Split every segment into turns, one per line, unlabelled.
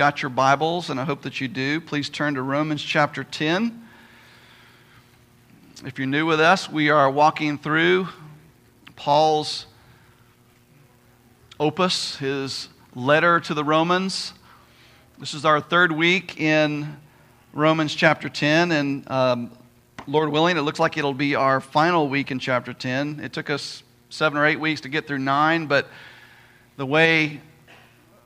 got your Bibles, and I hope that you do, please turn to Romans chapter 10. If you're new with us, we are walking through Paul's opus, his letter to the Romans. This is our third week in Romans chapter 10, and um, Lord willing, it looks like it'll be our final week in chapter 10. It took us seven or eight weeks to get through nine, but the way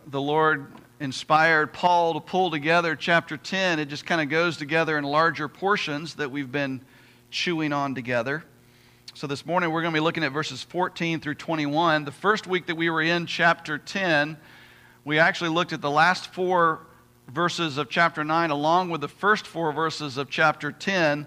the Lord inspired Paul to pull together chapter 10, it just kind of goes together in larger portions that we've been chewing on together. So this morning we're going to be looking at verses 14 through 21. The first week that we were in chapter 10, we actually looked at the last four verses of chapter 9 along with the first four verses of chapter 10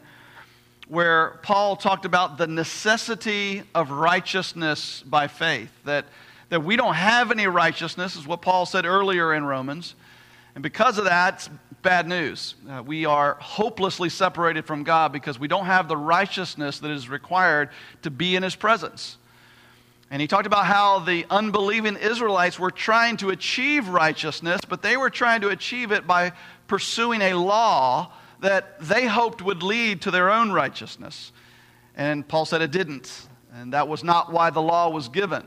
where Paul talked about the necessity of righteousness by faith that that we don't have any righteousness, is what Paul said earlier in Romans. And because of that, it's bad news. Uh, we are hopelessly separated from God because we don't have the righteousness that is required to be in His presence. And he talked about how the unbelieving Israelites were trying to achieve righteousness, but they were trying to achieve it by pursuing a law that they hoped would lead to their own righteousness. And Paul said it didn't. And that was not why the law was given.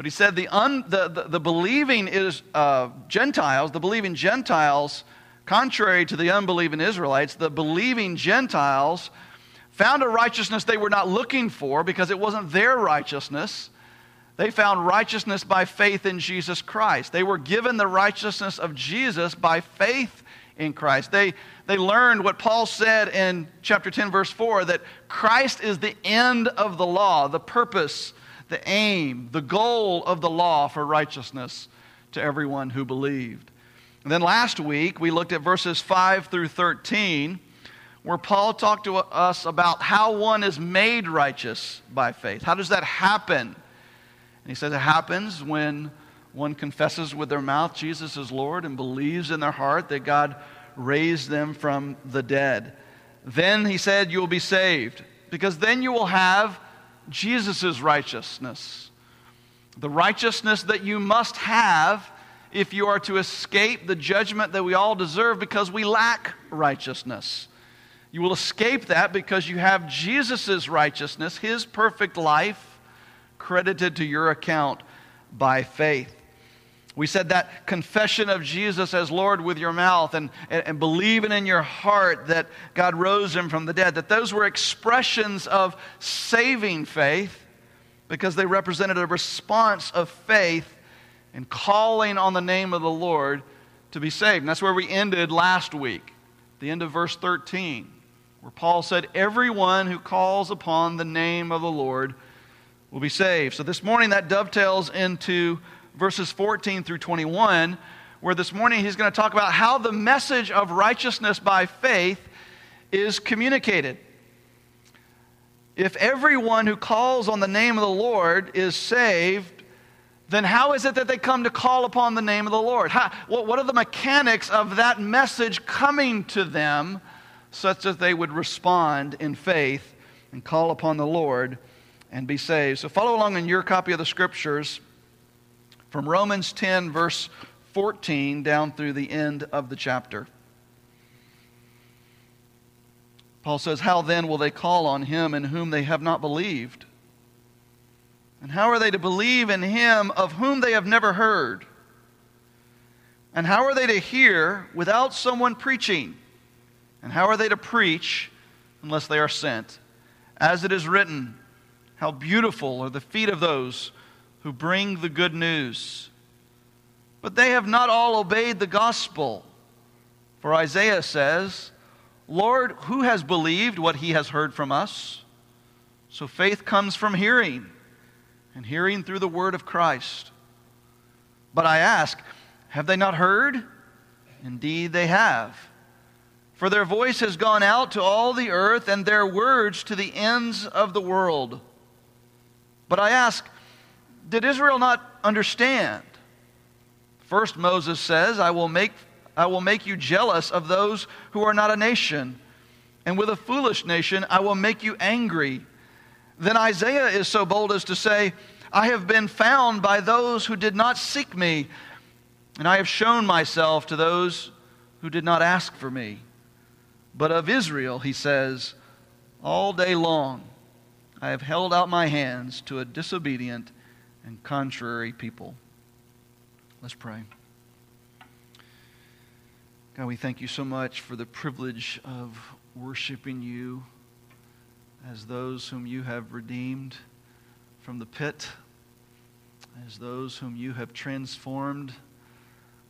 But he said the, un, the, the, the believing is, uh, Gentiles, the believing Gentiles, contrary to the unbelieving Israelites, the believing Gentiles found a righteousness they were not looking for because it wasn't their righteousness. They found righteousness by faith in Jesus Christ. They were given the righteousness of Jesus by faith in Christ. They, they learned what Paul said in chapter 10, verse 4 that Christ is the end of the law, the purpose the aim, the goal of the law for righteousness to everyone who believed. And then last week, we looked at verses 5 through 13, where Paul talked to us about how one is made righteous by faith. How does that happen? And he says it happens when one confesses with their mouth Jesus is Lord and believes in their heart that God raised them from the dead. Then he said, You will be saved, because then you will have Jesus' righteousness. The righteousness that you must have if you are to escape the judgment that we all deserve because we lack righteousness. You will escape that because you have Jesus' righteousness, his perfect life, credited to your account by faith. We said that confession of Jesus as Lord with your mouth and, and, and, believing in your heart that God rose him from the dead, that those were expressions of saving faith because they represented a response of faith in calling on the name of the Lord to be saved. And that's where we ended last week, the end of verse 13, where Paul said, Everyone who calls upon the name of the Lord will be saved. So this morning that dovetails into verses 14 through 21, where this morning he's going to talk about how the message of righteousness by faith is communicated. If everyone who calls on the name of the Lord is saved, then how is it that they come to call upon the name of the Lord? How, what are the mechanics of that message coming to them such that they would respond in faith and call upon the Lord and be saved? So follow along in your copy of the scriptures from Romans 10, verse 14, down through the end of the chapter. Paul says, How then will they call on him in whom they have not believed? And how are they to believe in him of whom they have never heard? And how are they to hear without someone preaching? And how are they to preach unless they are sent? As it is written, How beautiful are the feet of those who bring the good news. But they have not all obeyed the gospel. For Isaiah says, Lord, who has believed what he has heard from us? So faith comes from hearing, and hearing through the word of Christ. But I ask, have they not heard? Indeed, they have. For their voice has gone out to all the earth, and their words to the ends of the world. But I ask, did Israel not understand? First, Moses says, I will make, I will make you jealous of those who are not a nation, and with a foolish nation I will make you angry. Then Isaiah is so bold as to say, I have been found by those who did not seek me. And I have shown myself to those who did not ask for me. But of Israel, he says, all day long I have held out my hands to a disobedient and contrary people. Let's pray. God, we thank you so much for the privilege of worshiping you as those whom you have redeemed from the pit, as those whom you have transformed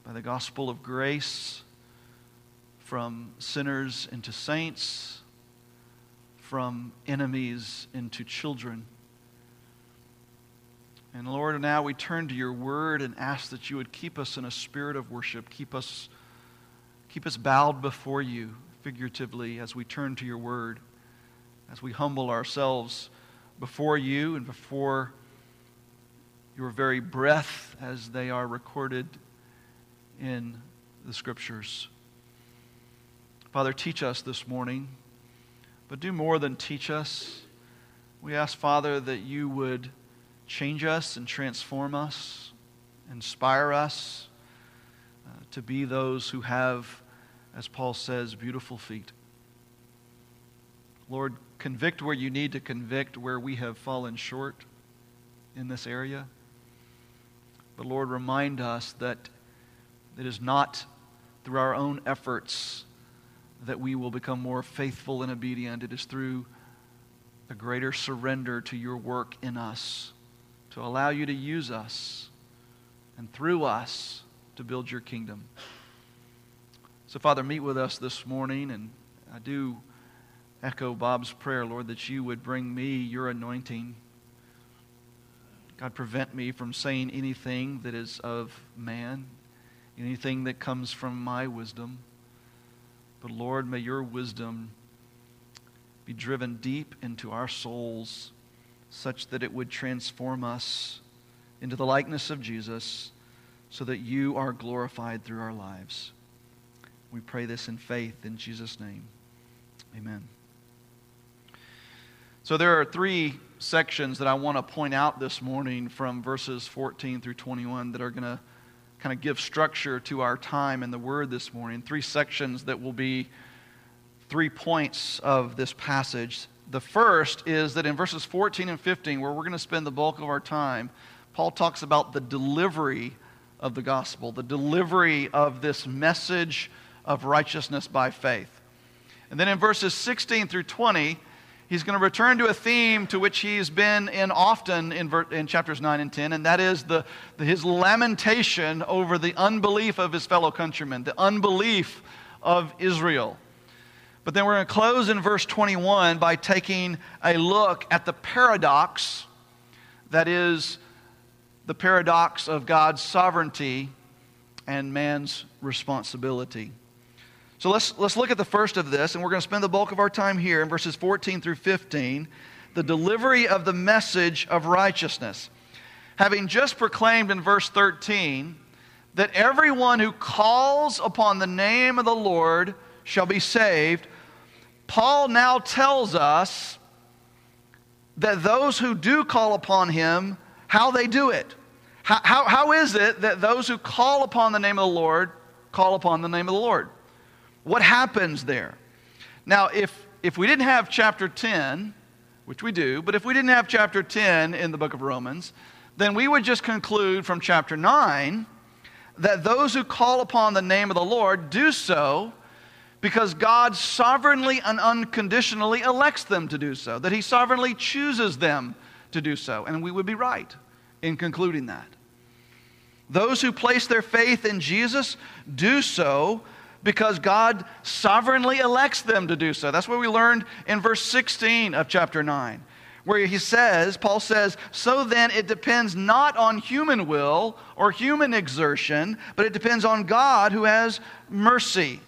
by the gospel of grace from sinners into saints, from enemies into children. And Lord, now we turn to your word and ask that you would keep us in a spirit of worship, keep us, keep us bowed before you, figuratively, as we turn to your word, as we humble ourselves before you and before your very breath as they are recorded in the scriptures. Father, teach us this morning, but do more than teach us. We ask, Father, that you would change us and transform us, inspire us uh, to be those who have, as Paul says, beautiful feet. Lord, convict where you need to convict where we have fallen short in this area. But Lord, remind us that it is not through our own efforts that we will become more faithful and obedient. It is through a greater surrender to your work in us, to allow you to use us, and through us to build your kingdom. So, Father, meet with us this morning, and I do echo Bob's prayer, Lord, that you would bring me your anointing. God, prevent me from saying anything that is of man anything that comes from my wisdom. But Lord, may your wisdom be driven deep into our souls such that it would transform us into the likeness of Jesus so that you are glorified through our lives. We pray this in faith in Jesus' name. Amen. So there are three sections that I want to point out this morning from verses 14 through 21 that are going to kind of give structure to our time in the Word this morning. Three sections that will be three points of this passage. The first is that in verses 14 and 15, where we're going to spend the bulk of our time, Paul talks about the delivery of the gospel, the delivery of this message of righteousness by faith. And then in verses 16 through 20, he's going to return to a theme to which he's been in often in, in chapters 9 and 10, and that is the, the, his lamentation over the unbelief of his fellow countrymen, the unbelief of Israel. But then we're going to close in verse 21 by taking a look at the paradox that is the paradox of God's sovereignty and man's responsibility. So let's, let's look at the first of this, and we're going to spend the bulk of our time here in verses 14 through 15 the delivery of the message of righteousness. Having just proclaimed in verse 13 that everyone who calls upon the name of the Lord shall be saved, Paul now tells us that those who do call upon him, how they do it. How, how, how is it that those who call upon the name of the Lord call upon the name of the Lord? What happens there? Now, if, if we didn't have chapter 10, which we do, but if we didn't have chapter 10 in the book of Romans, then we would just conclude from chapter 9 that those who call upon the name of the Lord do so because God sovereignly and unconditionally elects them to do so, that He sovereignly chooses them to do so. And we would be right in concluding that. Those who place their faith in Jesus do so because God sovereignly elects them to do so. That's what we learned in verse 16 of chapter 9, where he says, Paul says, So then it depends not on human will or human exertion, but it depends on God who has mercy.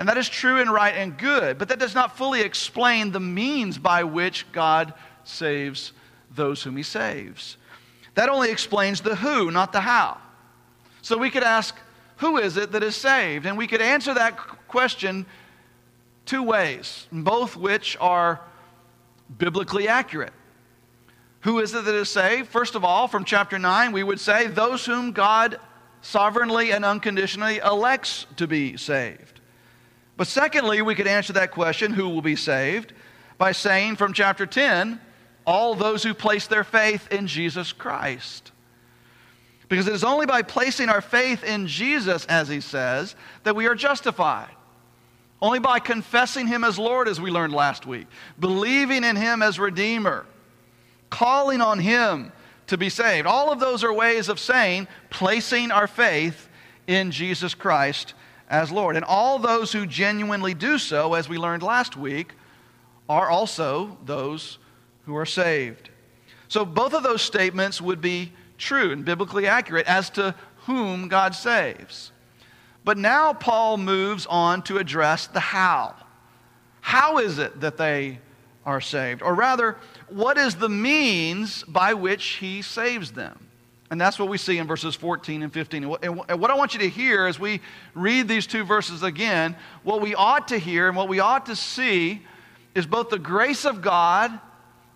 And that is true and right and good, but that does not fully explain the means by which God saves those whom he saves. That only explains the who, not the how. So we could ask, who is it that is saved? And we could answer that question two ways, both which are biblically accurate. Who is it that is saved? First of all, from chapter 9, we would say those whom God sovereignly and unconditionally elects to be saved. But secondly, we could answer that question who will be saved by saying from chapter 10 all those who place their faith in Jesus Christ. Because it is only by placing our faith in Jesus, as he says, that we are justified. Only by confessing him as Lord, as we learned last week, believing in him as Redeemer, calling on him to be saved. All of those are ways of saying placing our faith in Jesus Christ as Lord. And all those who genuinely do so, as we learned last week, are also those who are saved. So both of those statements would be true and biblically accurate as to whom God saves. But now Paul moves on to address the how. How is it that they are saved? Or rather, what is the means by which he saves them? And that's what we see in verses 14 and 15. And what I want you to hear as we read these two verses again, what we ought to hear and what we ought to see is both the grace of God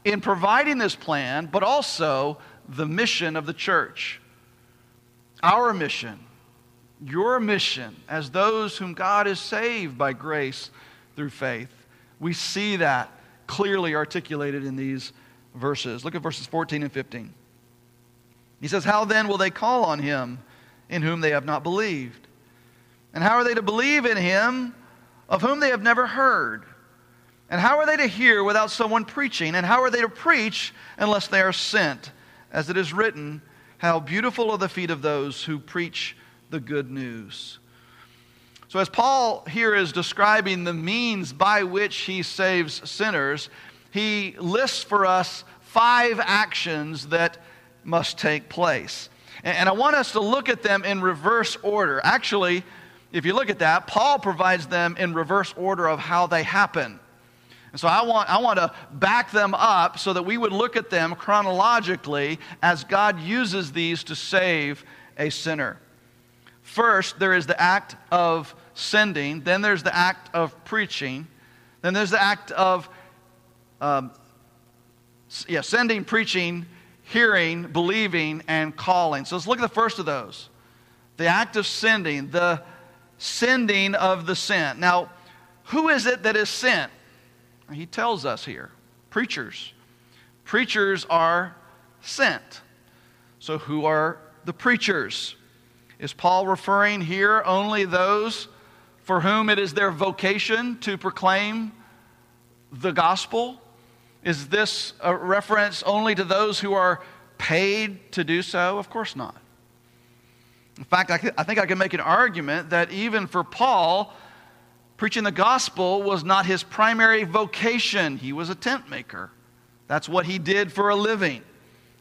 in providing this plan, but also the mission of the church. Our mission, your mission, as those whom God has saved by grace through faith. We see that clearly articulated in these verses. Look at verses 14 and 15. He says, How then will they call on him in whom they have not believed? And how are they to believe in him of whom they have never heard? And how are they to hear without someone preaching? And how are they to preach unless they are sent? As it is written, How beautiful are the feet of those who preach the good news. So, as Paul here is describing the means by which he saves sinners, he lists for us five actions that must take place. And I want us to look at them in reverse order. Actually, if you look at that, Paul provides them in reverse order of how they happen. And so I want, I want to back them up so that we would look at them chronologically as God uses these to save a sinner. First, there is the act of sending, then there's the act of preaching, then there's the act of um, yeah, sending, preaching, hearing, believing, and calling. So let's look at the first of those the act of sending, the sending of the sent. Now, who is it that is sent? He tells us here preachers. Preachers are sent. So, who are the preachers? Is Paul referring here only those for whom it is their vocation to proclaim the gospel? Is this a reference only to those who are paid to do so? Of course not. In fact, I, think I can make an argument that even for Paul, Preaching the gospel was not his primary vocation. He was a tent maker. That's what he did for a living.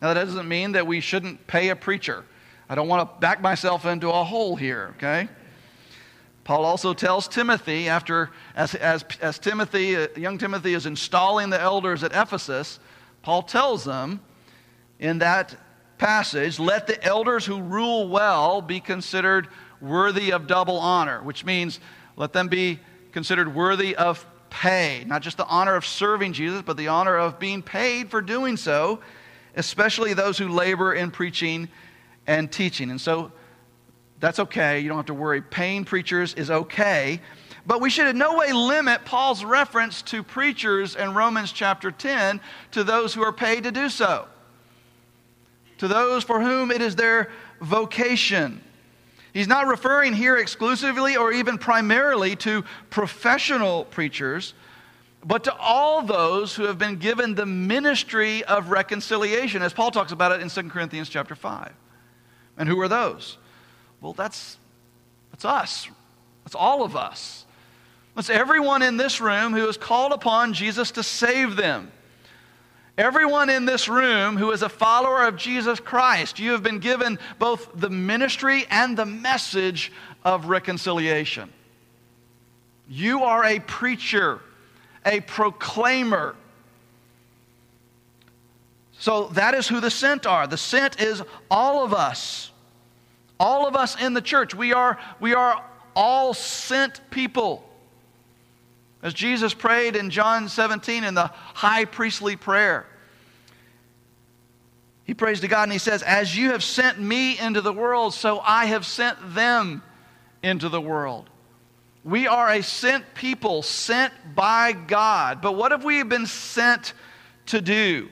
Now, that doesn't mean that we shouldn't pay a preacher. I don't want to back myself into a hole here, okay? Paul also tells Timothy, after, as, as, as Timothy, uh, young Timothy is installing the elders at Ephesus, Paul tells them in that passage, let the elders who rule well be considered worthy of double honor, which means let them be considered worthy of pay, not just the honor of serving Jesus, but the honor of being paid for doing so, especially those who labor in preaching and teaching. And so that's okay. You don't have to worry. Paying preachers is okay. But we should in no way limit Paul's reference to preachers in Romans chapter 10 to those who are paid to do so, to those for whom it is their vocation. He's not referring here exclusively or even primarily to professional preachers, but to all those who have been given the ministry of reconciliation, as Paul talks about it in 2 Corinthians chapter 5. And who are those? Well, that's, that's us. That's all of us. That's everyone in this room who has called upon Jesus to save them. Everyone in this room who is a follower of Jesus Christ, you have been given both the ministry and the message of reconciliation. You are a preacher, a proclaimer. So that is who the sent are. The sent is all of us. All of us in the church. We are, we are all sent people. As Jesus prayed in John 17 in the high priestly prayer, He prays to God and he says, As you have sent me into the world, so I have sent them into the world. We are a sent people, sent by God. But what have we been sent to do?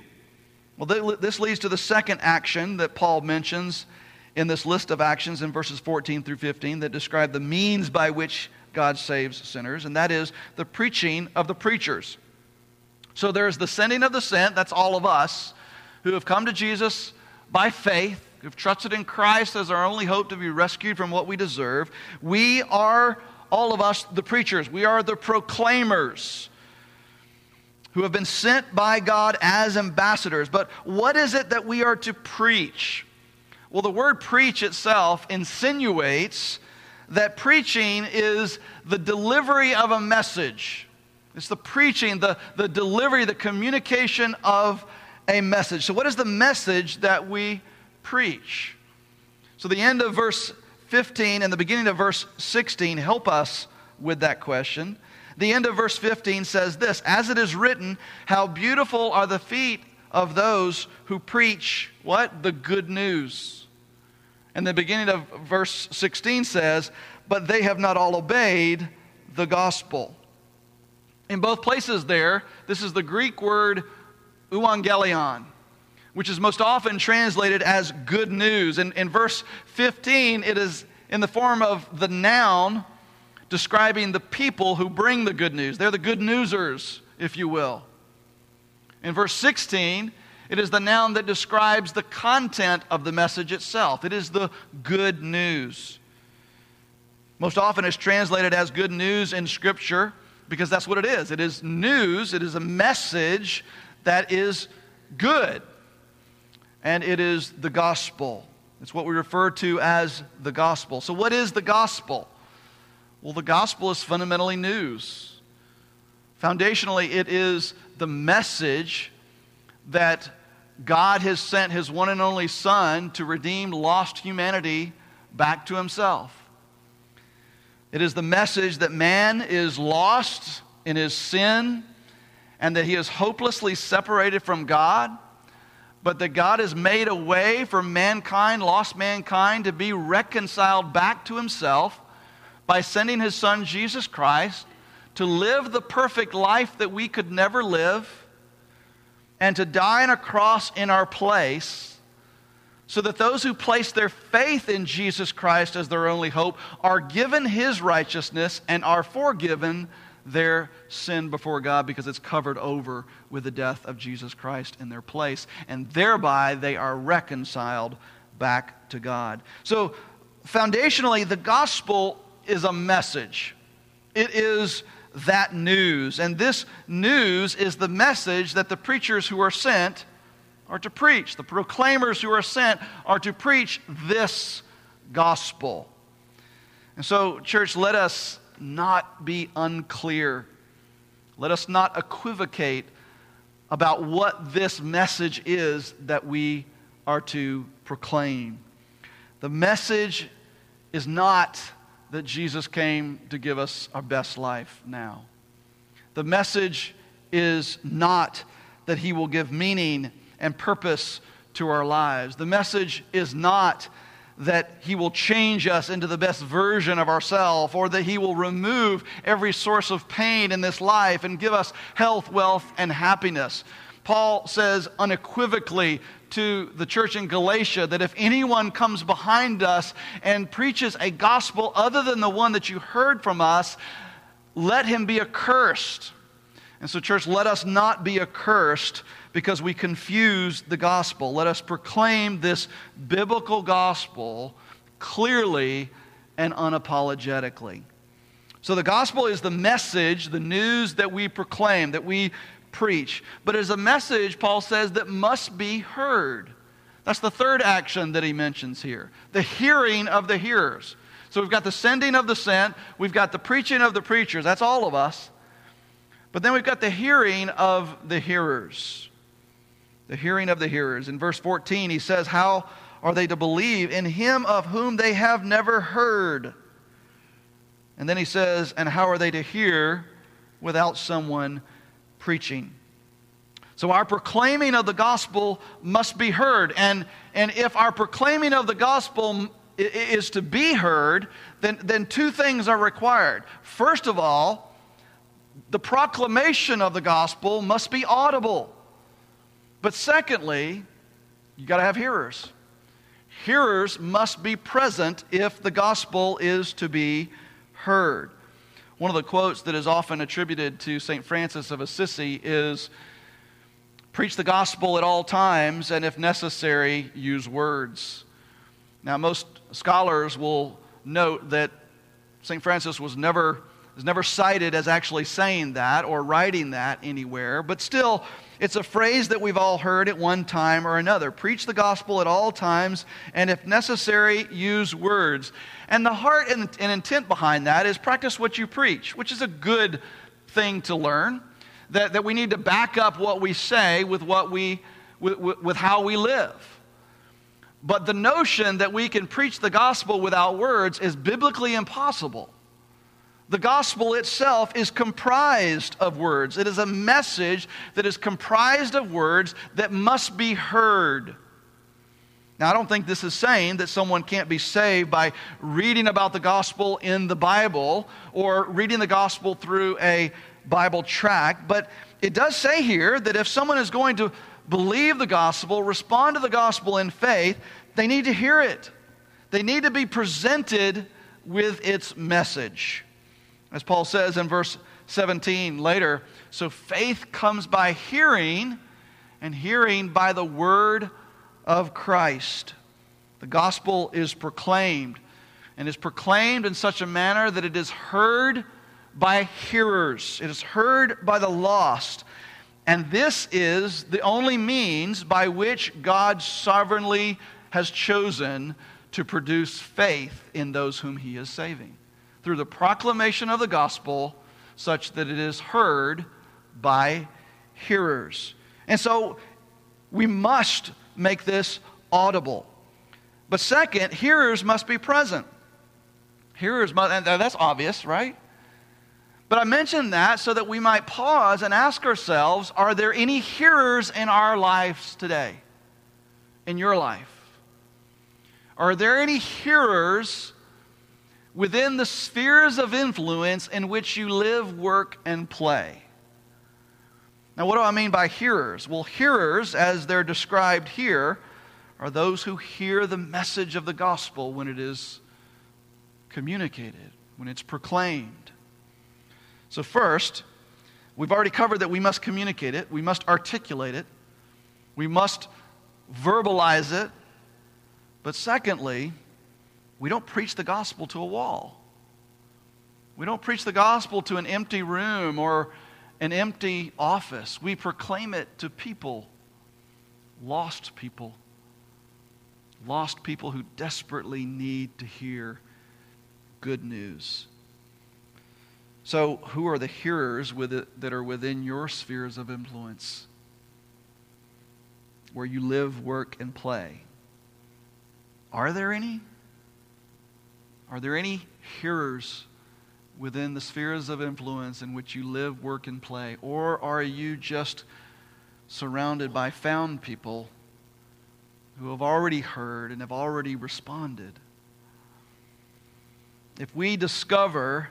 Well, this leads to the second action that Paul mentions in this list of actions in verses 14 through 15 that describe the means by which God saves sinners, and that is the preaching of the preachers. So there's the sending of the sent, that's all of us who have come to Jesus by faith, who've trusted in Christ as our only hope to be rescued from what we deserve. We are, all of us, the preachers. We are the proclaimers who have been sent by God as ambassadors. But what is it that we are to preach? Well, the word preach itself insinuates that preaching is the delivery of a message. It's the preaching, the, the delivery, the communication of a message. So, what is the message that we preach? So, the end of verse 15 and the beginning of verse 16 help us with that question. The end of verse 15 says this As it is written, how beautiful are the feet of those who preach what? The good news. And the beginning of verse 16 says, But they have not all obeyed the gospel. In both places there, this is the Greek word euangelion, which is most often translated as good news. And in verse 15, it is in the form of the noun describing the people who bring the good news. They're the good newsers, if you will. In verse 16, it is the noun that describes the content of the message itself. It is the good news. Most often it's translated as good news in Scripture because that's what it is. It is news, it is a message that is good. And it is the gospel. It's what we refer to as the gospel. So, what is the gospel? Well, the gospel is fundamentally news. Foundationally, it is the message that God has sent his one and only Son to redeem lost humanity back to himself. It is the message that man is lost in his sin and that he is hopelessly separated from God, but that God has made a way for mankind, lost mankind, to be reconciled back to himself by sending his Son, Jesus Christ, to live the perfect life that we could never live and to die on a cross in our place, so that those who place their faith in Jesus Christ as their only hope are given his righteousness and are forgiven their sin before God because it's covered over with the death of Jesus Christ in their place. And thereby they are reconciled back to God. So, foundationally, the gospel is a message. It is that news. And this news is the message that the preachers who are sent are to preach. The proclaimers who are sent are to preach this gospel. And so, church, let us not be unclear. Let us not equivocate about what this message is that we are to proclaim. The message is not that Jesus came to give us our best life now. The message is not that he will give meaning and purpose to our lives. The message is not that he will change us into the best version of ourselves or that he will remove every source of pain in this life and give us health, wealth, and happiness. Paul says unequivocally to the church in Galatia that if anyone comes behind us and preaches a gospel other than the one that you heard from us, let him be accursed. And so, church, let us not be accursed because we confuse the gospel. Let us proclaim this biblical gospel clearly and unapologetically. So, the gospel is the message, the news that we proclaim, that we preach. But as a message, Paul says, that must be heard. That's the third action that he mentions here the hearing of the hearers. So we've got the sending of the sent, we've got the preaching of the preachers, that's all of us. But then we've got the hearing of the hearers. The hearing of the hearers. In verse 14, he says, How are they to believe in him of whom they have never heard? And then he says, And how are they to hear without someone preaching. So our proclaiming of the gospel must be heard. And, and if our proclaiming of the gospel is to be heard, then, then two things are required. First of all, the proclamation of the gospel must be audible. But secondly, you got to have hearers. Hearers must be present if the gospel is to be heard. One of the quotes that is often attributed to St. Francis of Assisi is Preach the gospel at all times, and if necessary, use words. Now, most scholars will note that St. Francis was never, is never cited as actually saying that or writing that anywhere, but still, it's a phrase that we've all heard at one time or another. Preach the gospel at all times, and if necessary, use words. And the heart and, and intent behind that is practice what you preach, which is a good thing to learn. That, that we need to back up what we say with, what we, with, with how we live. But the notion that we can preach the gospel without words is biblically impossible. The gospel itself is comprised of words. It is a message that is comprised of words that must be heard. Now, I don't think this is saying that someone can't be saved by reading about the gospel in the Bible or reading the gospel through a Bible tract, but it does say here that if someone is going to believe the gospel, respond to the gospel in faith, they need to hear it. They need to be presented with its message. As Paul says in verse 17 later, so faith comes by hearing, and hearing by the word of Christ. The gospel is proclaimed, and is proclaimed in such a manner that it is heard by hearers, it is heard by the lost. And this is the only means by which God sovereignly has chosen to produce faith in those whom he is saving through the proclamation of the gospel, such that it is heard by hearers. And so we must make this audible. But second, hearers must be present. Hearers must, and that's obvious, right? But I mention that so that we might pause and ask ourselves are there any hearers in our lives today? In your life? Are there any hearers within the spheres of influence in which you live, work, and play. Now, what do I mean by hearers? Well, hearers, as they're described here, are those who hear the message of the gospel when it is communicated, when it's proclaimed. So, first, we've already covered that we must communicate it, we must articulate it, we must verbalize it. But secondly, we don't preach the gospel to a wall. We don't preach the gospel to an empty room or an empty office. We proclaim it to people, lost people, lost people who desperately need to hear good news. So, who are the hearers that are within your spheres of influence, where you live, work, and play? Are there any? Are there any hearers within the spheres of influence in which you live, work, and play? Or are you just surrounded by found people who have already heard and have already responded? If we discover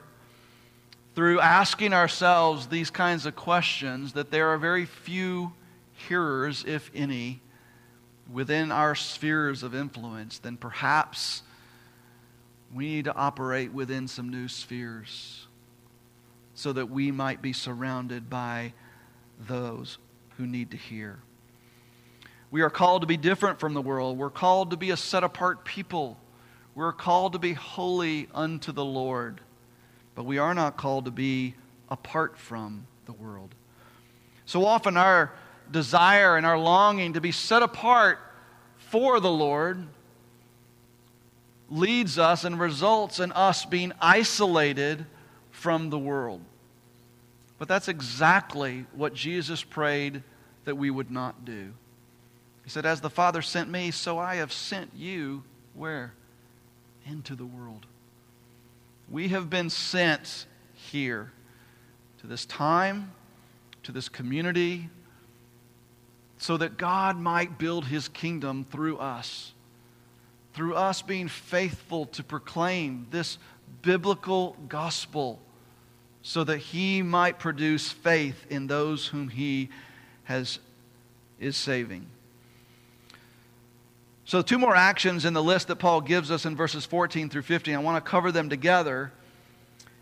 through asking ourselves these kinds of questions that there are very few hearers, if any, within our spheres of influence, then perhaps we need to operate within some new spheres so that we might be surrounded by those who need to hear. We are called to be different from the world. We're called to be a set apart people. We're called to be holy unto the Lord. But we are not called to be apart from the world. So often, our desire and our longing to be set apart for the Lord leads us and results in us being isolated from the world. But that's exactly what Jesus prayed that we would not do. He said, As the Father sent me, so I have sent you where? Into the world. We have been sent here to this time, to this community, so that God might build his kingdom through us. Through us being faithful to proclaim this biblical gospel, so that he might produce faith in those whom he has, is saving. So, two more actions in the list that Paul gives us in verses 14 through 15. I want to cover them together.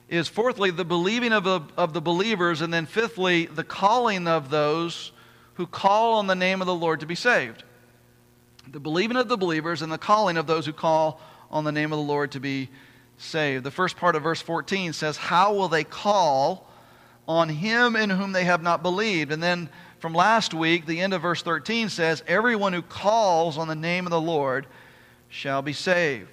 Is fourthly, the believing of of the believers, and then fifthly, the calling of those who call on the name of the Lord to be saved. The believing of the believers and the calling of those who call on the name of the Lord to be saved. The first part of verse 14 says, How will they call on him in whom they have not believed? And then from last week, the end of verse 13 says, Everyone who calls on the name of the Lord shall be saved.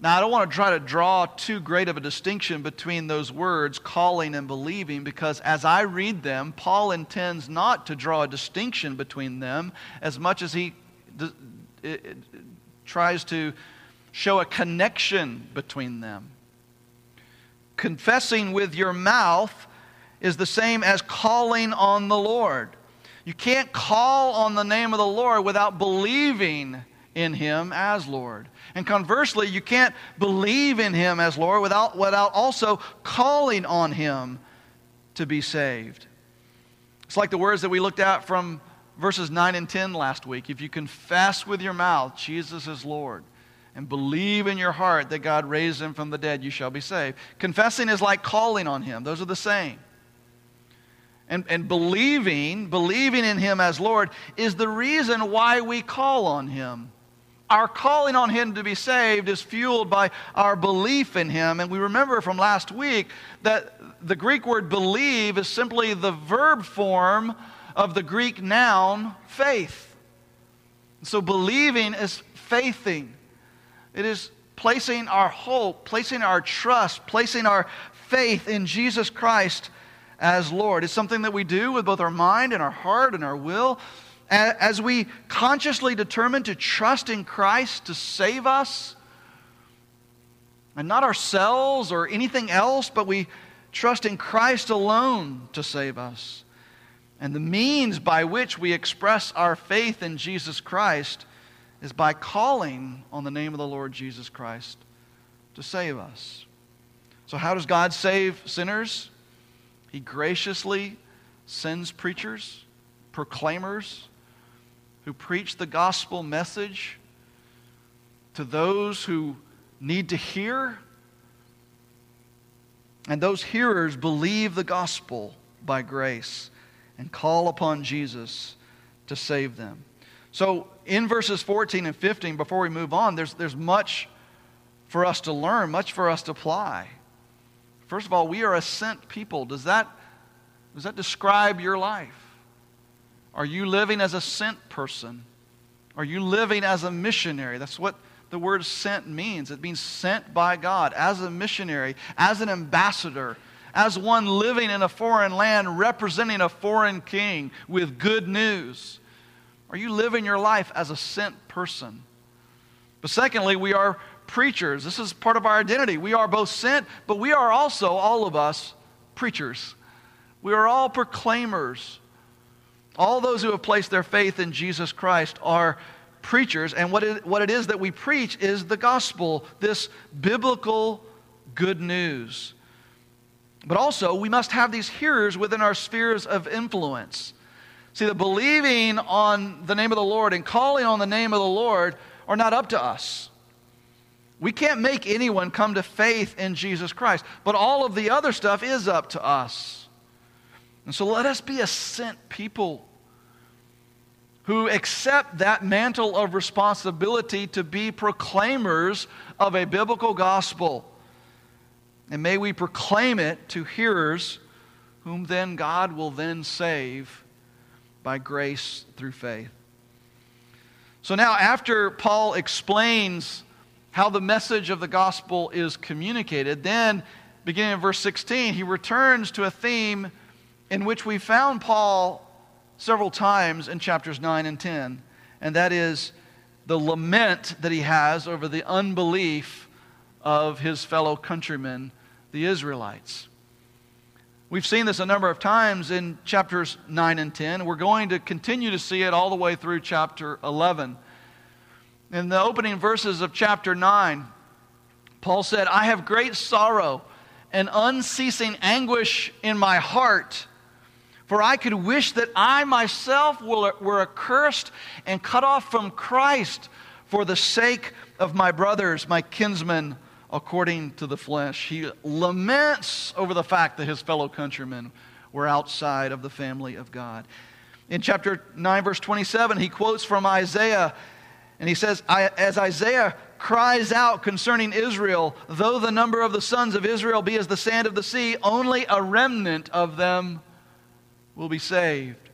Now, I don't want to try to draw too great of a distinction between those words, calling and believing, because as I read them, Paul intends not to draw a distinction between them as much as he tries to show a connection between them. Confessing with your mouth is the same as calling on the Lord. You can't call on the name of the Lord without believing in him as Lord. And conversely, you can't believe in him as Lord without, without also calling on him to be saved. It's like the words that we looked at from verses 9 and 10 last week. If you confess with your mouth Jesus is Lord and believe in your heart that God raised him from the dead, you shall be saved. Confessing is like calling on him, those are the same. And, and believing, believing in him as Lord, is the reason why we call on him our calling on Him to be saved is fueled by our belief in Him. And we remember from last week that the Greek word believe is simply the verb form of the Greek noun faith. So believing is faithing, it is placing our hope, placing our trust, placing our faith in Jesus Christ as Lord. It's something that we do with both our mind and our heart and our will as we consciously determine to trust in Christ to save us, and not ourselves or anything else, but we trust in Christ alone to save us. And the means by which we express our faith in Jesus Christ is by calling on the name of the Lord Jesus Christ to save us. So, how does God save sinners? He graciously sends preachers, proclaimers, who preach the gospel message to those who need to hear. And those hearers believe the gospel by grace and call upon Jesus to save them. So, in verses 14 and 15, before we move on, there's, there's much for us to learn, much for us to apply. First of all, we are a sent people. Does that, does that describe your life? Are you living as a sent person? Are you living as a missionary? That's what the word sent means. It means sent by God as a missionary, as an ambassador, as one living in a foreign land representing a foreign king with good news. Are you living your life as a sent person? But secondly, we are preachers. This is part of our identity. We are both sent, but we are also, all of us, preachers. We are all proclaimers all those who have placed their faith in Jesus Christ are preachers, and what it, what it is that we preach is the gospel, this biblical good news. But also, we must have these hearers within our spheres of influence. See, the believing on the name of the Lord and calling on the name of the Lord are not up to us. We can't make anyone come to faith in Jesus Christ, but all of the other stuff is up to us. And so let us be a sent people who accept that mantle of responsibility to be proclaimers of a biblical gospel. And may we proclaim it to hearers whom then God will then save by grace through faith. So now, after Paul explains how the message of the gospel is communicated, then, beginning in verse 16, he returns to a theme in which we found Paul several times in chapters 9 and 10, and that is the lament that he has over the unbelief of his fellow countrymen, the Israelites. We've seen this a number of times in chapters 9 and 10. We're going to continue to see it all the way through chapter 11. In the opening verses of chapter 9, Paul said, I have great sorrow and unceasing anguish in my heart. For I could wish that I myself were accursed and cut off from Christ for the sake of my brothers, my kinsmen according to the flesh. He laments over the fact that his fellow countrymen were outside of the family of God. In chapter 9, verse 27, he quotes from Isaiah, and he says, As Isaiah cries out concerning Israel, though the number of the sons of Israel be as the sand of the sea, only a remnant of them will be saved.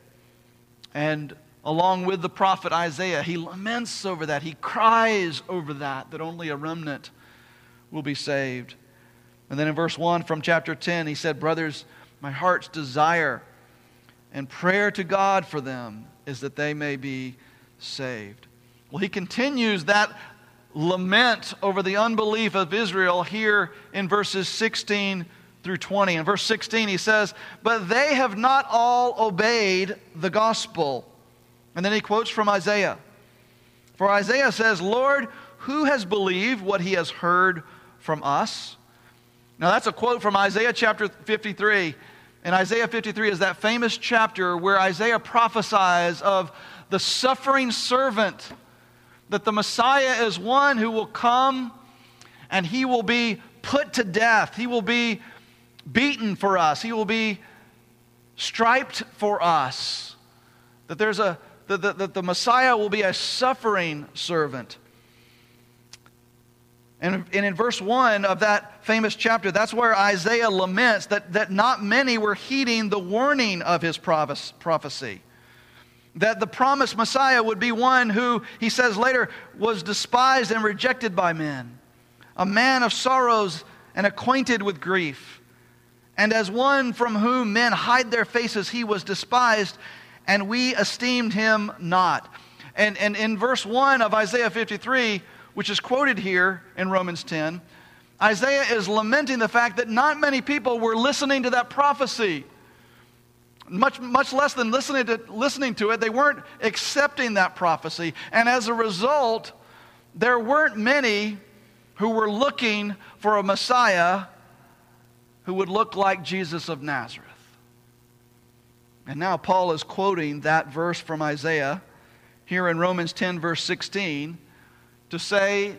And along with the prophet Isaiah, he laments over that. He cries over that, that only a remnant will be saved. And then in verse 1 from chapter 10, he said, Brothers, my heart's desire and prayer to God for them is that they may be saved. Well, he continues that lament over the unbelief of Israel here in verses 16 through 20. In verse 16, he says, But they have not all obeyed the gospel. And then he quotes from Isaiah. For Isaiah says, Lord, who has believed what he has heard from us. Now, that's a quote from Isaiah chapter 53. And Isaiah 53 is that famous chapter where Isaiah prophesies of the suffering servant, that the Messiah is one who will come and he will be put to death. He will be beaten for us. He will be striped for us. That there's a that the, the, the Messiah will be a suffering servant. And, and in verse 1 of that famous chapter, that's where Isaiah laments that, that not many were heeding the warning of his prophecy. That the promised Messiah would be one who, he says later, was despised and rejected by men, a man of sorrows and acquainted with grief. And as one from whom men hide their faces, he was despised, and we esteemed him not. And, and in verse 1 of Isaiah 53, which is quoted here in Romans 10, Isaiah is lamenting the fact that not many people were listening to that prophecy. Much, much less than listening to, listening to it, they weren't accepting that prophecy. And as a result, there weren't many who were looking for a Messiah who would look like Jesus of Nazareth. And now Paul is quoting that verse from Isaiah here in Romans 10, verse 16 to say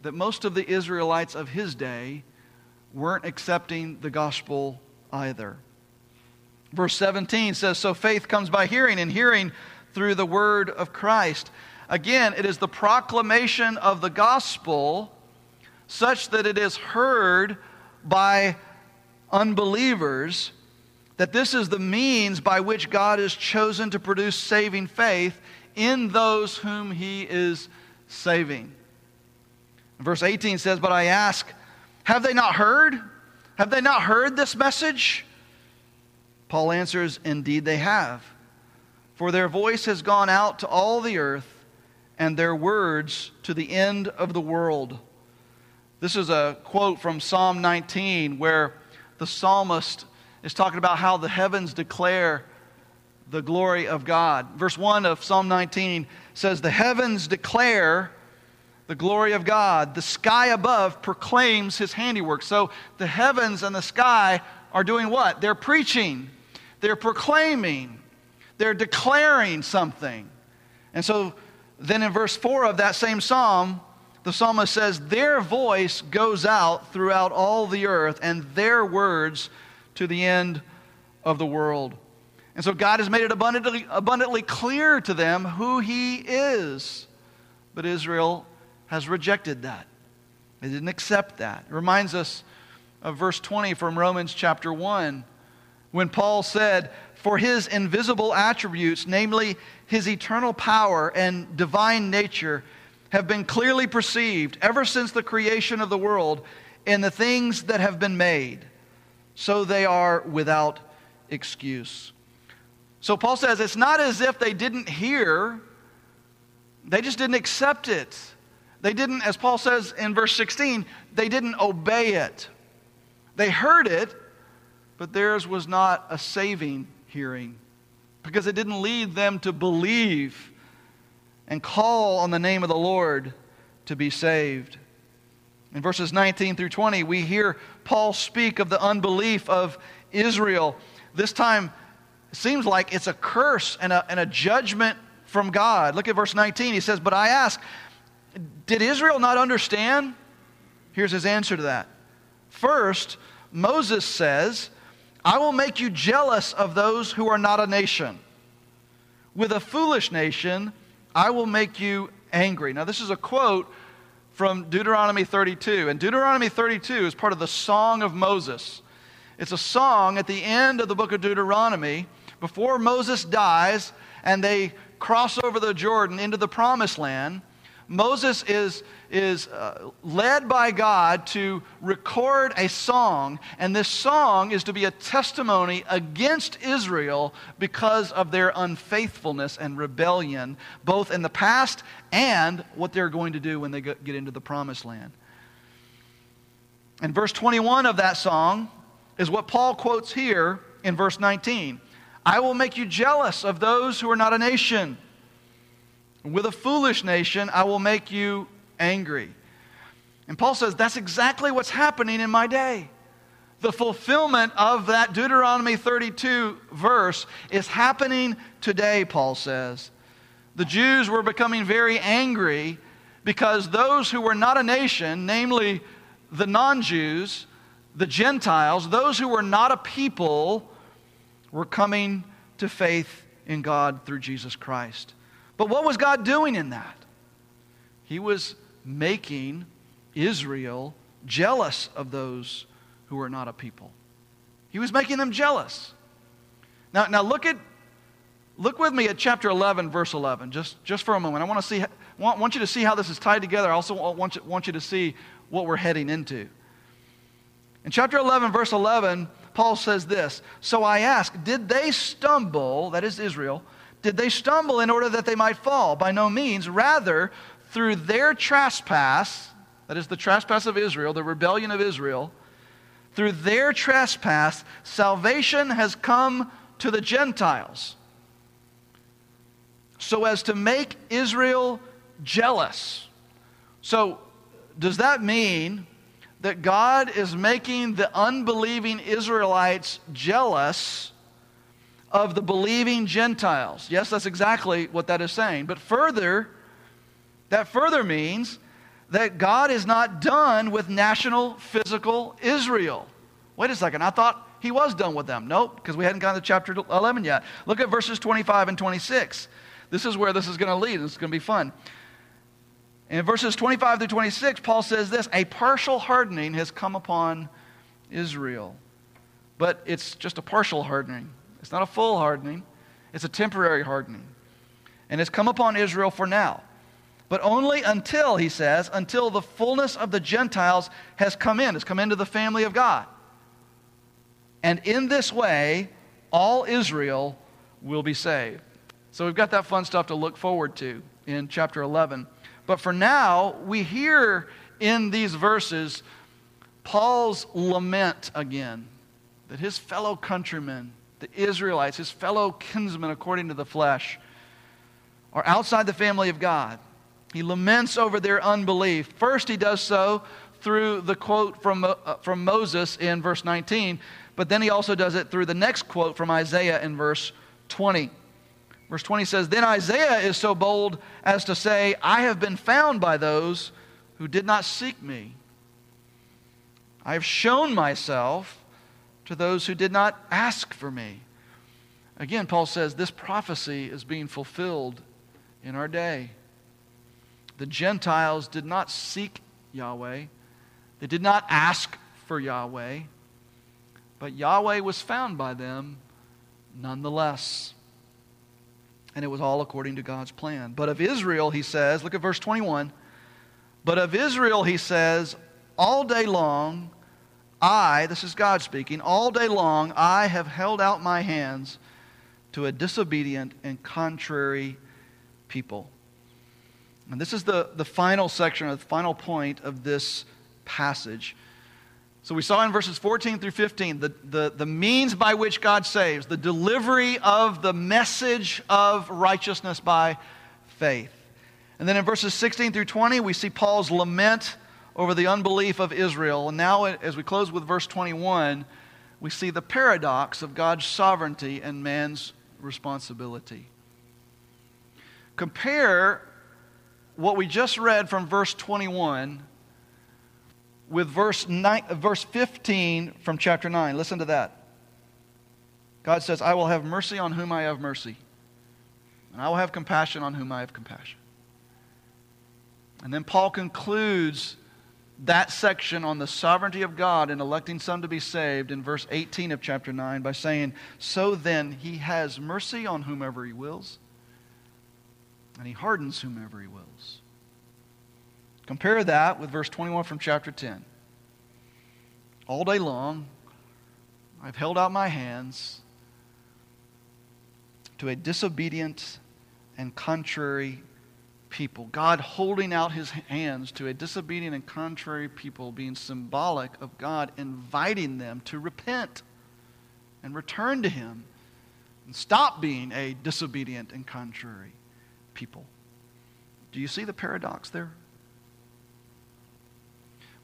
that most of the Israelites of his day weren't accepting the gospel either. Verse 17 says, So faith comes by hearing, and hearing through the word of Christ. Again, it is the proclamation of the gospel such that it is heard by unbelievers, that this is the means by which God has chosen to produce saving faith in those whom he is saving. Verse 18 says, But I ask, have they not heard? Have they not heard this message? Paul answers, Indeed they have. For their voice has gone out to all the earth, and their words to the end of the world. This is a quote from Psalm 19 where the psalmist is talking about how the heavens declare the glory of God. Verse 1 of Psalm 19 says, The heavens declare the glory of God. The sky above proclaims his handiwork. So the heavens and the sky are doing what? They're preaching, they're proclaiming, they're declaring something. And so then in verse 4 of that same psalm, the psalmist says, Their voice goes out throughout all the earth, and their words to the end of the world. And so God has made it abundantly, abundantly clear to them who He is. But Israel has rejected that. They didn't accept that. It reminds us of verse 20 from Romans chapter 1 when Paul said, For his invisible attributes, namely his eternal power and divine nature, have been clearly perceived ever since the creation of the world in the things that have been made, so they are without excuse. So Paul says it's not as if they didn't hear, they just didn't accept it. They didn't, as Paul says in verse 16, they didn't obey it. They heard it, but theirs was not a saving hearing because it didn't lead them to believe and call on the name of the Lord to be saved. In verses 19 through 20, we hear Paul speak of the unbelief of Israel. This time, it seems like it's a curse and a, and a judgment from God. Look at verse 19. He says, But I ask, did Israel not understand? Here's his answer to that. First, Moses says, I will make you jealous of those who are not a nation. With a foolish nation, I will make you angry. Now, this is a quote from Deuteronomy 32. And Deuteronomy 32 is part of the Song of Moses. It's a song at the end of the book of Deuteronomy before Moses dies and they cross over the Jordan into the promised land. Moses is, is uh, led by God to record a song, and this song is to be a testimony against Israel because of their unfaithfulness and rebellion, both in the past and what they're going to do when they get into the promised land. And verse 21 of that song is what Paul quotes here in verse 19 I will make you jealous of those who are not a nation with a foolish nation, I will make you angry. And Paul says, That's exactly what's happening in my day. The fulfillment of that Deuteronomy 32 verse is happening today, Paul says. The Jews were becoming very angry because those who were not a nation, namely the non Jews, the Gentiles, those who were not a people, were coming to faith in God through Jesus Christ. But what was God doing in that? He was making Israel jealous of those who were not a people. He was making them jealous. Now, now look at look with me at chapter 11, verse 11, just, just for a moment. I want to see want, want you to see how this is tied together. I also want you, want you to see what we're heading into. In chapter 11, verse 11, Paul says this So I ask, did they stumble, that is Israel, did they stumble in order that they might fall? By no means. Rather, through their trespass, that is the trespass of Israel, the rebellion of Israel, through their trespass, salvation has come to the Gentiles so as to make Israel jealous. So, does that mean that God is making the unbelieving Israelites jealous of the believing Gentiles. Yes, that's exactly what that is saying. But further, that further means that God is not done with national physical Israel. Wait a second, I thought he was done with them. Nope, because we hadn't gotten to chapter 11 yet. Look at verses 25 and 26. This is where this is going to lead. Is going to be fun. In verses 25 through 26, Paul says this A partial hardening has come upon Israel. But it's just a partial hardening. It's not a full hardening, it's a temporary hardening. And it's come upon Israel for now. But only until, he says, until the fullness of the Gentiles has come in, has come into the family of God. And in this way, all Israel will be saved. So we've got that fun stuff to look forward to in chapter 11. But for now, we hear in these verses Paul's lament again that his fellow countrymen the Israelites, his fellow kinsmen according to the flesh, are outside the family of God. He laments over their unbelief. First, he does so through the quote from, uh, from Moses in verse 19, but then he also does it through the next quote from Isaiah in verse 20. Verse 20 says, Then Isaiah is so bold as to say, I have been found by those who did not seek me. I have shown myself to those who did not ask for me. Again, Paul says this prophecy is being fulfilled in our day. The Gentiles did not seek Yahweh, they did not ask for Yahweh, but Yahweh was found by them nonetheless. And it was all according to God's plan. But of Israel, he says, look at verse 21. But of Israel, he says, all day long, I, this is God speaking, all day long I have held out my hands to a disobedient and contrary people. And this is the, the final section, the final point of this passage. So we saw in verses 14 through 15 the, the, the means by which God saves, the delivery of the message of righteousness by faith. And then in verses 16 through 20, we see Paul's lament over the unbelief of Israel. And now, as we close with verse 21, we see the paradox of God's sovereignty and man's responsibility. Compare what we just read from verse 21 with verse, nine, verse 15 from chapter 9. Listen to that. God says, I will have mercy on whom I have mercy, and I will have compassion on whom I have compassion. And then Paul concludes that section on the sovereignty of God in electing some to be saved in verse 18 of chapter 9 by saying, So then he has mercy on whomever he wills, and he hardens whomever he wills. Compare that with verse 21 from chapter 10. All day long, I've held out my hands to a disobedient and contrary people. God holding out his hands to a disobedient and contrary people, being symbolic of God inviting them to repent and return to him and stop being a disobedient and contrary people. Do you see the paradox there?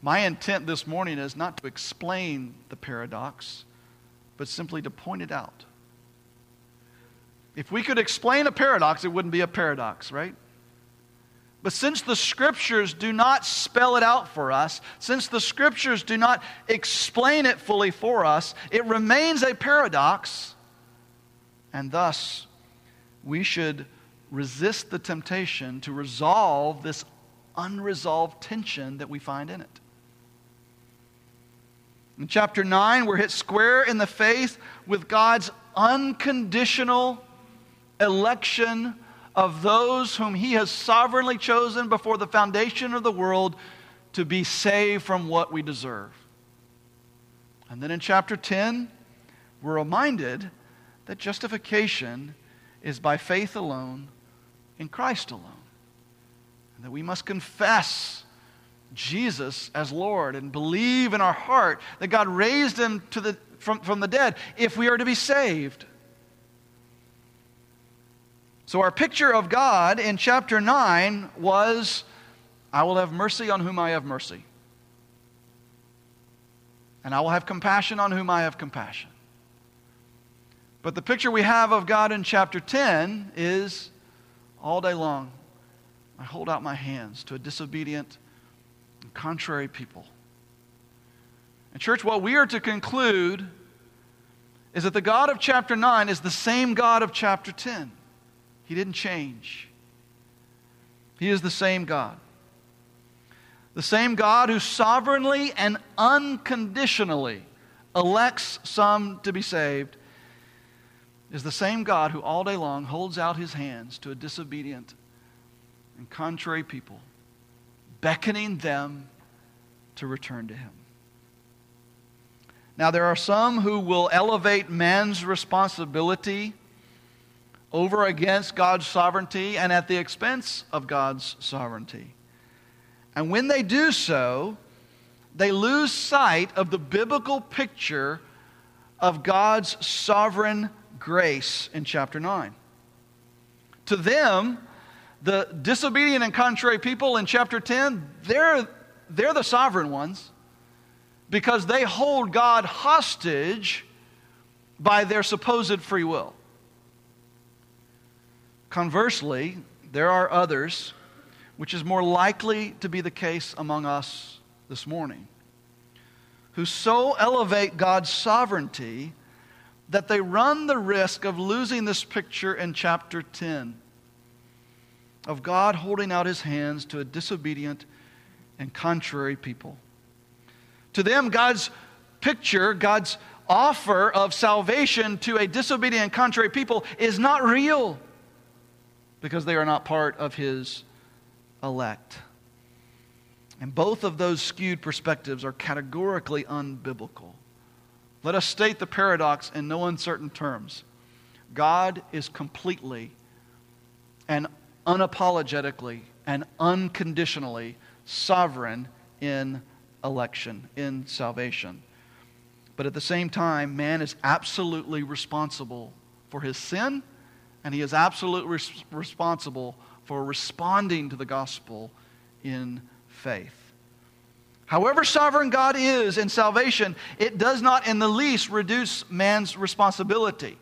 My intent this morning is not to explain the paradox, but simply to point it out. If we could explain a paradox, it wouldn't be a paradox, right? But since the scriptures do not spell it out for us, since the scriptures do not explain it fully for us, it remains a paradox, and thus we should resist the temptation to resolve this unresolved tension that we find in it. In chapter 9, we're hit square in the face with God's unconditional election of those whom he has sovereignly chosen before the foundation of the world to be saved from what we deserve. And then in chapter 10, we're reminded that justification is by faith alone in Christ alone. And that we must confess Jesus as Lord and believe in our heart that God raised him to the, from, from the dead if we are to be saved. So, our picture of God in chapter 9 was I will have mercy on whom I have mercy, and I will have compassion on whom I have compassion. But the picture we have of God in chapter 10 is all day long, I hold out my hands to a disobedient contrary people. And, church, what we are to conclude is that the God of chapter 9 is the same God of chapter 10. He didn't change, He is the same God. The same God who sovereignly and unconditionally elects some to be saved is the same God who all day long holds out his hands to a disobedient and contrary people beckoning them to return to Him. Now, there are some who will elevate man's responsibility over against God's sovereignty and at the expense of God's sovereignty. And when they do so, they lose sight of the biblical picture of God's sovereign grace in chapter 9. To them, the disobedient and contrary people in chapter 10, they're, they're the sovereign ones because they hold God hostage by their supposed free will. Conversely, there are others, which is more likely to be the case among us this morning, who so elevate God's sovereignty that they run the risk of losing this picture in chapter 10 of God holding out his hands to a disobedient and contrary people. To them, God's picture, God's offer of salvation to a disobedient and contrary people is not real because they are not part of his elect. And both of those skewed perspectives are categorically unbiblical. Let us state the paradox in no uncertain terms God is completely and unapologetically and unconditionally sovereign in election, in salvation. But at the same time, man is absolutely responsible for his sin, and he is absolutely res- responsible for responding to the gospel in faith. However sovereign God is in salvation, it does not in the least reduce man's responsibility.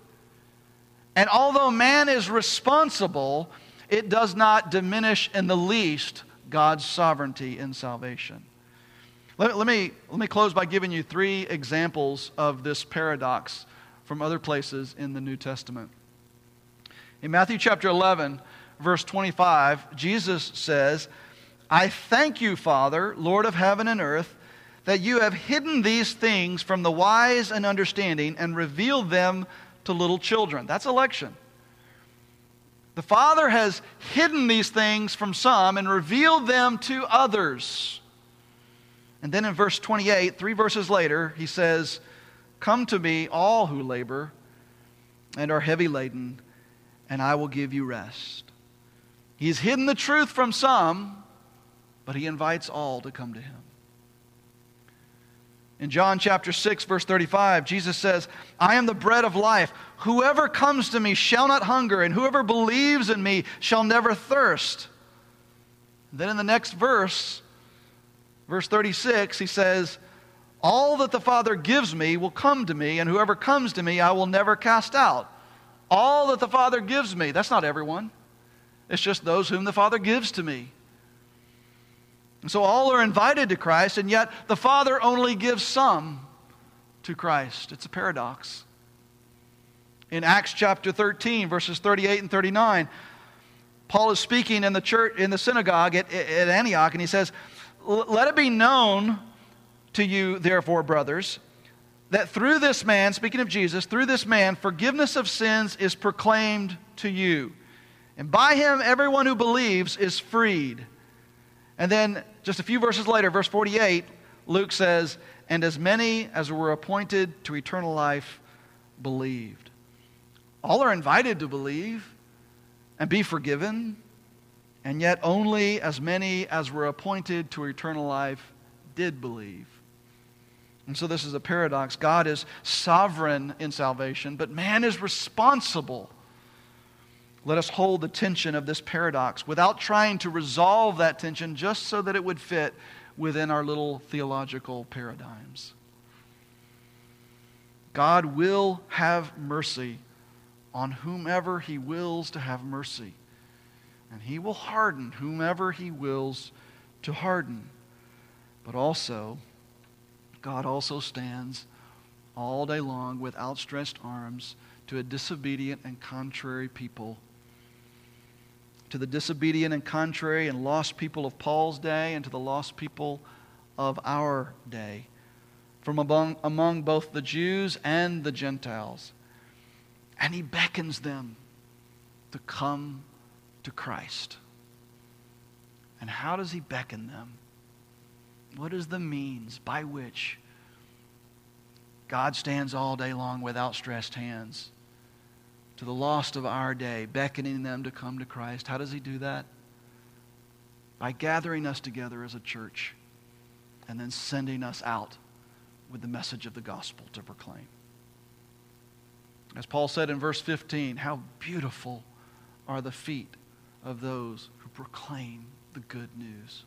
And although man is responsible, it does not diminish in the least God's sovereignty in salvation. Let, let, me, let me close by giving you three examples of this paradox from other places in the New Testament. In Matthew chapter 11, verse 25, Jesus says, I thank you, Father, Lord of heaven and earth, that you have hidden these things from the wise and understanding and revealed them to little children. That's election. The Father has hidden these things from some and revealed them to others. And then in verse 28, three verses later, he says, Come to me, all who labor and are heavy laden, and I will give you rest. He's hidden the truth from some, but he invites all to come to him. In John chapter 6, verse 35, Jesus says, I am the bread of life. Whoever comes to me shall not hunger, and whoever believes in me shall never thirst. Then in the next verse, verse 36, he says, All that the Father gives me will come to me, and whoever comes to me I will never cast out. All that the Father gives me. That's not everyone, it's just those whom the Father gives to me. And so all are invited to Christ, and yet the Father only gives some to Christ. It's a paradox. In Acts chapter 13, verses 38 and 39, Paul is speaking in the church in the synagogue at, at Antioch, and he says, Let it be known to you, therefore, brothers, that through this man, speaking of Jesus, through this man, forgiveness of sins is proclaimed to you. And by him, everyone who believes is freed. And then just a few verses later, verse 48, Luke says, And as many as were appointed to eternal life believed. All are invited to believe and be forgiven, and yet only as many as were appointed to eternal life did believe. And so this is a paradox. God is sovereign in salvation, but man is responsible let us hold the tension of this paradox without trying to resolve that tension just so that it would fit within our little theological paradigms. God will have mercy on whomever he wills to have mercy, and he will harden whomever he wills to harden. But also, God also stands all day long with outstretched arms to a disobedient and contrary people to the disobedient and contrary and lost people of Paul's day and to the lost people of our day, from among, among both the Jews and the Gentiles. And he beckons them to come to Christ. And how does he beckon them? What is the means by which God stands all day long with outstretched hands to the lost of our day, beckoning them to come to Christ. How does he do that? By gathering us together as a church and then sending us out with the message of the gospel to proclaim. As Paul said in verse 15, how beautiful are the feet of those who proclaim the good news.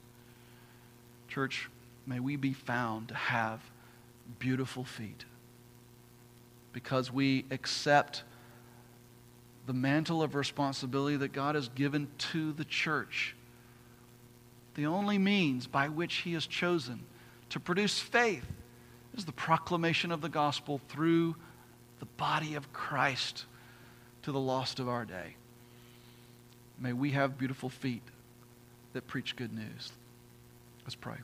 Church, may we be found to have beautiful feet because we accept the mantle of responsibility that God has given to the church. The only means by which He has chosen to produce faith is the proclamation of the gospel through the body of Christ to the lost of our day. May we have beautiful feet that preach good news. Let's pray.